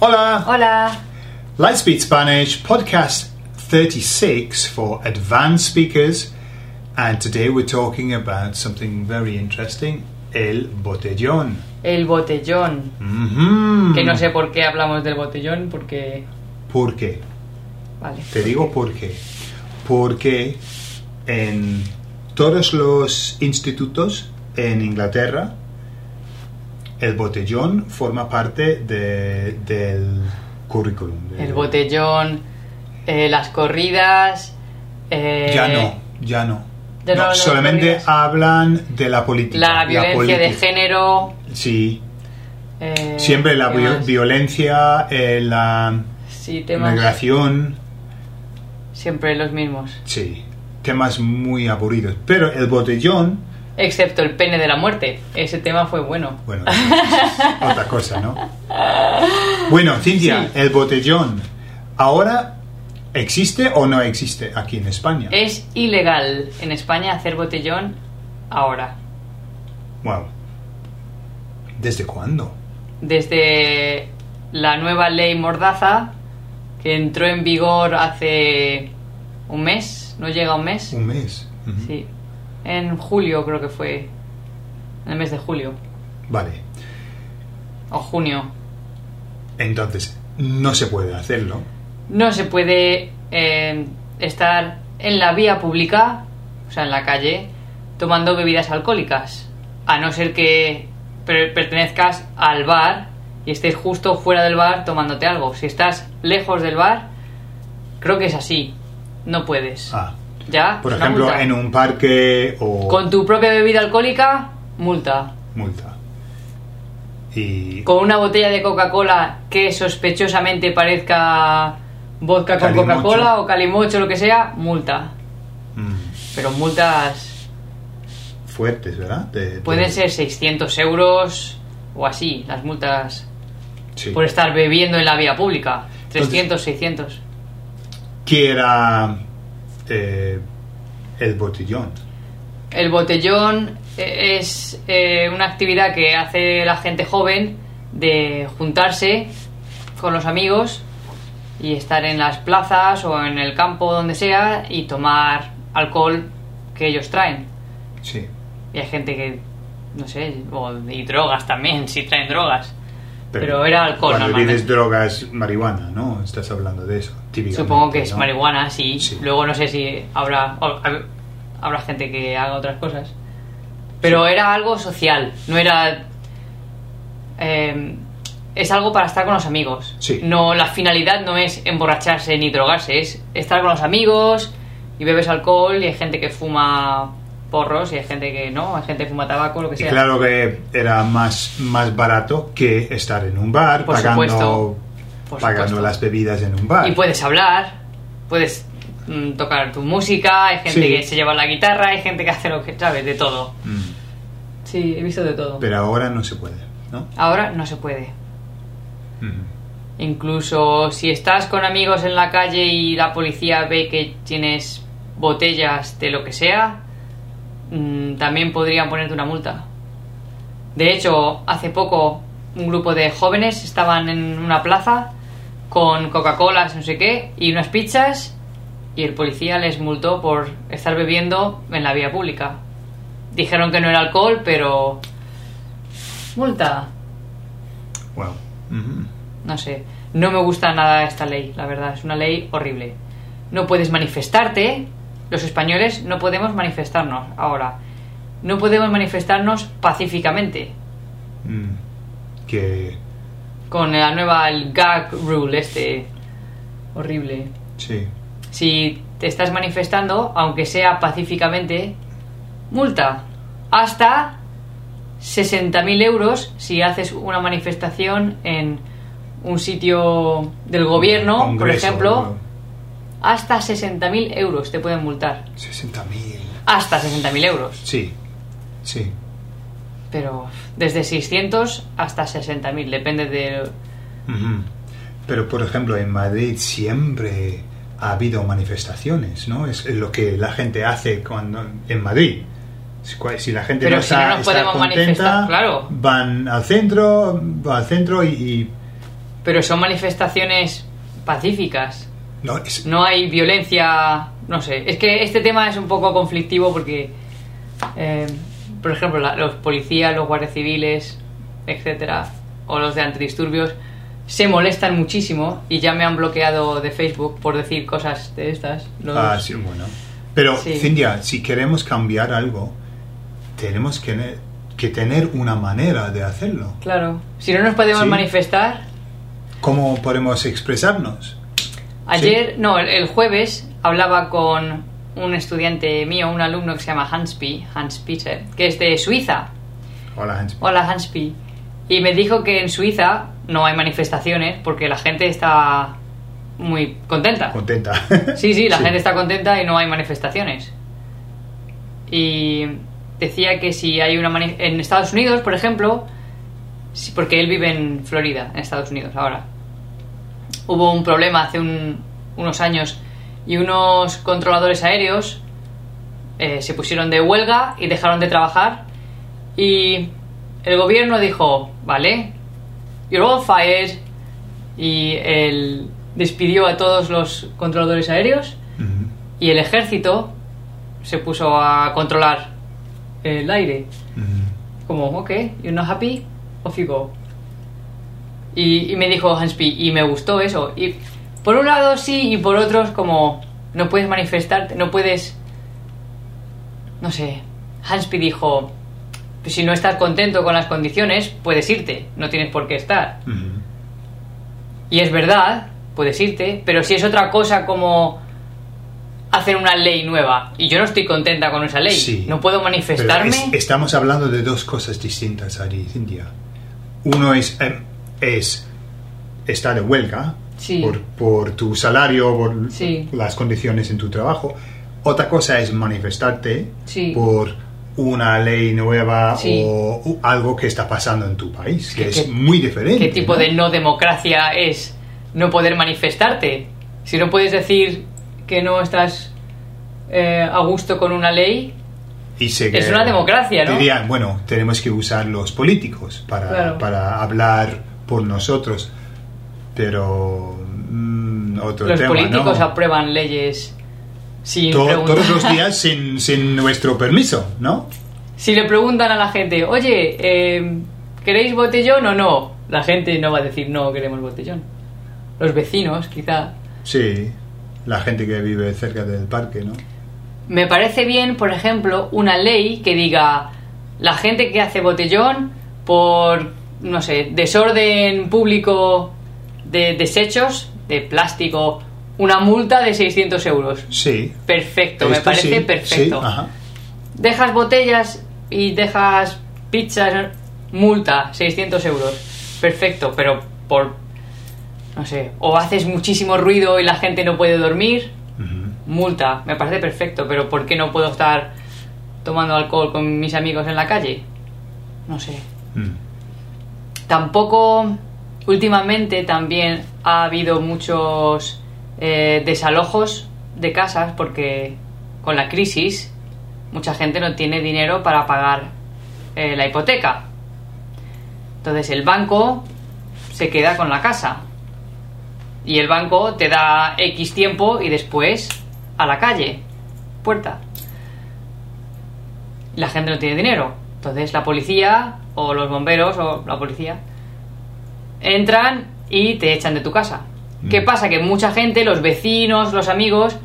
Hola! Hola. Lightspeed Spanish podcast 36 for advanced speakers. And today we're talking about something very interesting el botellón. El botellón. Mhm. Que no sé por qué hablamos del botellón, porque... ¿Por qué? Vale. Te digo por qué. Porque en todos los institutos en Inglaterra el botellón forma parte de- del currículum. de- El botellón, eh, las corridas... eh, Ya no, ya no. Ya no solamente hablan de la política. La violencia de política. género... Sí, eh, siempre la violencia, eh, la Sí, migración, Siempre los mismos. sí, temas muy aburridos. Pero el botellón, Excepto el pene de la muerte. Ese tema fue bueno. bueno, es otra cosa, ¿no? Bueno, Cintia, Sí. el botellón, ¿ahora existe o no existe aquí en España? Es ilegal en España hacer botellón ahora. Wow. ¿Desde cuándo? Desde la nueva ley Mordaza, que entró en vigor hace un mes, no llega a un mes. Un mes. Sí. En julio creo que fue. En el mes de julio. Vale. O junio. Entonces, no se puede hacerlo. No se puede eh, estar en la vía pública, o sea, en la calle, tomando bebidas alcohólicas. A no ser que per- pertenezcas al bar y estés justo fuera del bar tomándote algo. Si estás lejos del bar, creo que es así. No puedes. Ah, ¿Ya? por ejemplo, multa. en un parque o Con tu propia bebida alcohólica, multa. multa. Y Con una botella de Coca-Cola que sospechosamente parezca vodka con. Coca-Cola o calimocho, lo que sea, multa. mm, Pero multas fuertes, ¿verdad? De- de- pueden ser 600 euros o así, las multas sí. por estar bebiendo en la vía pública. 300, 600. ¿Qué era eh, el botellón? El botellón eh, es eh, una actividad que hace la gente joven de juntarse con los amigos y estar en las plazas o en el campo donde sea y tomar alcohol que ellos traen. Sí. Y hay gente que, no sé, o- y drogas también, si traen drogas. Pero era alcohol Cuando normalmente. dices drogas, marihuana, ¿no? Estás hablando de eso. Supongo que es ¿no? marihuana, sí. Sí. Luego no sé si habrá habrá gente que haga otras cosas. Pero era algo social, no era eh, es algo para estar con los amigos. Sí. No la finalidad no es emborracharse ni drogarse, es estar con los amigos y bebes alcohol y hay gente que fuma porros y hay gente que no, hay gente que fuma tabaco, lo que Y sea. claro que era más, más barato que estar en un bar Por pagando, supuesto. Por pagando supuesto. las bebidas en un bar. Y puedes hablar, puedes mm, tocar tu música, hay gente Sí. que se lleva la guitarra, hay gente que hace lo que sabes, de todo. Mm. Sí, he visto de todo. Pero ahora no se puede, ¿no? Ahora no se puede. Mm. Incluso si estás con amigos en la calle y la policía ve que tienes botellas de lo que sea, mm, también podrían ponerte una multa. De hecho, hace poco un grupo de jóvenes estaban en una plaza con Coca-Colas, no sé qué, y unas pizzas, y el policía les multó por estar bebiendo en la vía pública. Dijeron que no era alcohol, pero... Multa. Wow. No sé, no me gusta nada esta ley, la verdad, es una ley horrible. No puedes manifestarte, los españoles no podemos manifestarnos ahora. No podemos manifestarnos pacíficamente. Mm. Que Con la nueva el gag rule este horrible. sí. Si te estás manifestando, aunque sea pacíficamente, multa. Hasta 60.000 euros si haces una manifestación en un sitio del gobierno, por ejemplo. Hasta 60.000 euros te pueden multar. 60.000. Hasta 60.000 euros. Sí. Sí. Pero desde 600 hasta 60.000, depende de... Ujú. Pero, por ejemplo, en Madrid siempre ha habido manifestaciones, ¿no? Es lo que la gente hace cuando en Madrid. Si la gente Pero no si está, no nos está podemos contenta, manifestar, claro. van al centro, va al centro y, y pero son manifestaciones pacíficas. No, es- No hay violencia, no sé. Es que este tema es un poco conflictivo porque, eh, por ejemplo, la- los policías, los guardias civiles, etcétera, o los de antidisturbios, se molestan muchísimo y ya me han bloqueado de Facebook por decir cosas de estas. Los- Ah, sí, bueno. Pero, Sí. Cintia, si queremos cambiar algo, tenemos que, que tener una manera de hacerlo. Claro. Si no nos podemos Sí. manifestar, ¿Cómo podemos expresarnos? Ayer, no, el, el jueves hablaba con un estudiante mío, un alumno que se llama Hanspi, Hans Peter, que es de Suiza. Hola, Hans. Hola Hanspi. Y me dijo que en Suiza no hay manifestaciones porque la gente está muy contenta. Contenta. Sí, sí, la gente está contenta y no hay manifestaciones. Y decía que si hay una en Estados Unidos, por ejemplo, porque él vive en Florida, en Estados Unidos ahora. Hubo un problema hace un- unos años y unos controladores aéreos eh, se pusieron de huelga y dejaron de trabajar y el gobierno dijo, vale, you're all fired y él despidió a todos los controladores aéreos Ujú. y el ejército se puso a controlar el aire. Ujú. Como, ok, you're not happy, off you go. Y, y me dijo Hanspi, y me gustó eso. Y por un lado sí, y por otros como, no puedes manifestarte, no puedes... No sé, Hanspi dijo, pues si no estás contento con las condiciones, puedes irte, no tienes por qué estar. Y es verdad, puedes irte, pero si es otra cosa como hacer una ley nueva y yo no estoy contenta con esa ley, Sí. no puedo manifestarme. es- estamos hablando de dos cosas distintas, Ari, Cintia. Uno es, em, es estar de huelga Sí. por, por tu salario, por Sí. las condiciones en tu trabajo. Otra cosa es manifestarte Sí. por una ley nueva Sí. o algo que está pasando en tu país, que ¿Qué- es muy diferente. ¿Qué tipo ¿no? de no democracia es no poder manifestarte? Si no puedes decir que no estás eh, a gusto con una ley, Y sé Es una democracia, ¿no? Dirían, bueno, tenemos que usar los políticos para, Claro. para hablar por nosotros. Pero mm, otro los tema, políticos ¿no? aprueban leyes sin To- todos los días sin, sin nuestro permiso, ¿no? Si le preguntan a la gente, oye, eh, ¿queréis botellón o no? La gente no va a decir no, queremos botellón. Los vecinos, quizá. Sí, la gente que vive cerca del parque, ¿no? Me parece bien, por ejemplo, una ley que diga la gente que hace botellón por, no sé, desorden público de desechos, de plástico, una multa de 600 euros. Sí. Perfecto, me parece sí, perfecto. sí, ajá. Dejas botellas y dejas pizzas, multa, 600 euros. Perfecto, pero por, no sé, o haces muchísimo ruido y la gente no puede dormir, multa, me parece perfecto, pero ¿por qué no puedo estar tomando alcohol con mis amigos en la calle? No sé. Mm. Tampoco, últimamente también ha habido muchos eh, desalojos de casas porque con la crisis mucha gente no tiene dinero para pagar eh, la hipoteca. Entonces el banco se queda con la casa. Y el banco te da X tiempo y después a la calle. Puerta. La gente no tiene dinero. Entonces la policía o los bomberos o la policía entran y te echan de tu casa. ¿Qué Mm. pasa? Que mucha gente, los vecinos, los amigos,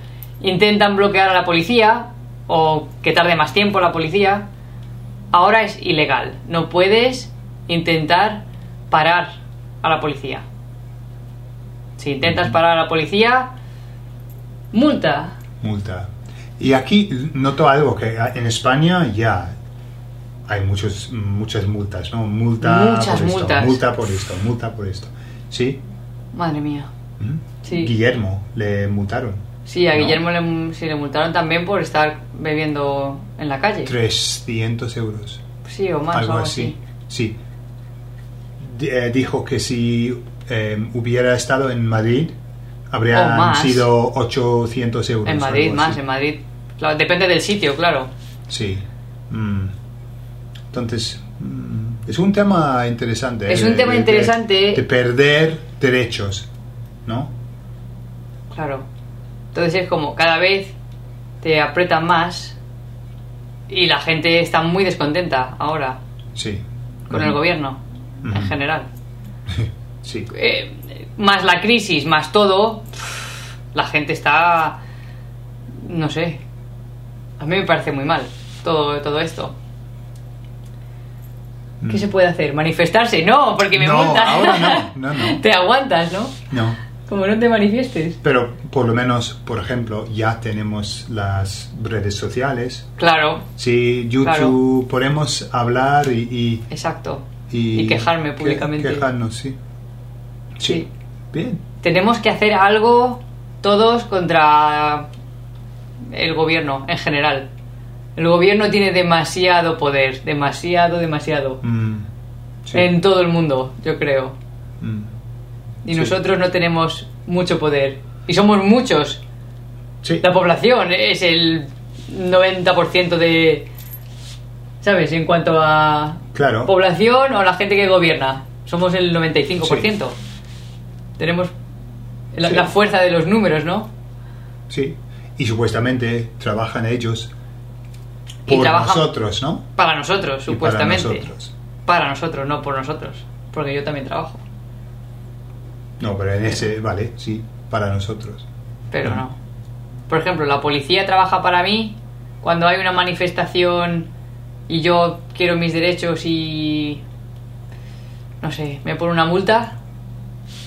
intentan bloquear a la policía o que tarde más tiempo la policía. Ahora es ilegal. No puedes intentar parar a la policía. Si intentas parar a la policía, multa. Multa. Y aquí noto algo que en España ya hay muchos, muchas multas, ¿no? Multa Muchas por esto, multas. multa por esto, multa por esto. ¿Sí? Madre mía. ¿Mm? Sí. Guillermo le multaron. Sí, a ¿no? Guillermo le, sí, le multaron también por estar bebiendo en la calle. 300 euros. Sí, o más, algo o algo así. Sí. Eh, dijo que si eh, hubiera estado en Madrid, habrían sido 800 euros. En Madrid más, así. en Madrid. Claro, depende del sitio, claro. Sí. Mm. Entonces, mm, es un tema interesante. Es eh, un tema de- interesante. De, perder derechos, ¿no? Claro. Entonces es como cada vez te apretan más y la gente está muy descontenta ahora Sí. con el gobierno en general. Sí. Eh, más la crisis, más todo, la gente está, no sé, a mí me parece muy mal todo, todo esto. ¿Qué Mm. se puede hacer? ¿Manifestarse? No, porque me No, multan. ahora no, no, no. Te aguantas, ¿no? No. Como no te manifiestes. Pero por lo menos, por ejemplo, ya tenemos las redes sociales. Claro, Sí, YouTube, podemos hablar y, y, exacto. y, Y quejarme que- públicamente. quejarnos, sí. Sí. Bien. Tenemos que hacer algo todos contra el gobierno en general. El gobierno tiene demasiado poder, demasiado, demasiado. Mm, sí. En todo el mundo, yo creo. Mm, Y Sí. nosotros no tenemos mucho poder. Y somos muchos. sí. La población es el 90% de... ¿Sabes? En cuanto a Claro. población o la gente que gobierna. Somos el 95%. Tenemos la, la fuerza de los números, ¿no? Sí. Y supuestamente trabajan ellos Y por nosotros, ¿no? Para nosotros, Y supuestamente. Para nosotros. Para nosotros, no por nosotros. Porque yo también trabajo. No, pero en ese, vale, sí, para nosotros. Pero Ah. no. Por ejemplo, la policía trabaja para mí cuando hay una manifestación y yo quiero mis derechos y... No sé, me pone una multa.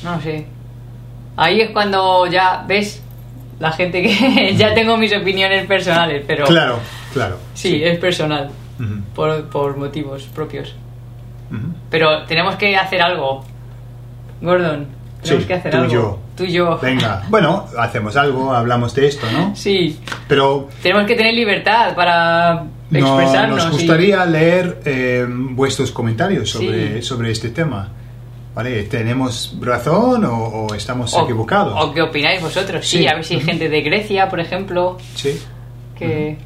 No sé. Ahí es cuando ya ves la gente que ya tengo mis opiniones personales, pero... Claro, claro. Sí, es personal. Por, por motivos propios. Pero tenemos que hacer algo. Gordon, tenemos Sí, que hacer tú algo. yo. Tú y yo. Venga, bueno, hacemos algo, hablamos de esto, ¿no? Sí, Pero tenemos que tener libertad para no, expresarnos. nos y- gustaría leer eh, vuestros comentarios sobre, Sí. sobre este tema. ¿Vale? ¿Tenemos razón o, o estamos o, equivocados? ¿O qué opináis vosotros? Sí, Sí. a ver si hay gente de Grecia, por ejemplo, Sí. que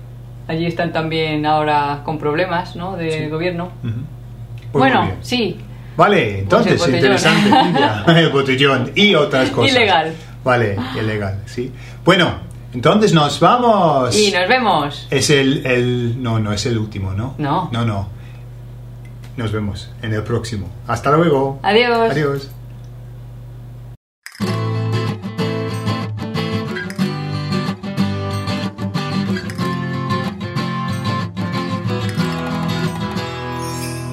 allí están también ahora con problemas, ¿no? De Sí. gobierno. Pues bueno, sí, Vale, entonces, Pues el interesante. Silvia. el botellón y otras cosas. Ilegal. Vale, ilegal, sí. Bueno, entonces nos vamos. y nos vemos. Es el, el... No, no es el último, ¿no? No. No, no. Nos vemos en el próximo. Hasta luego. Adiós. Adiós.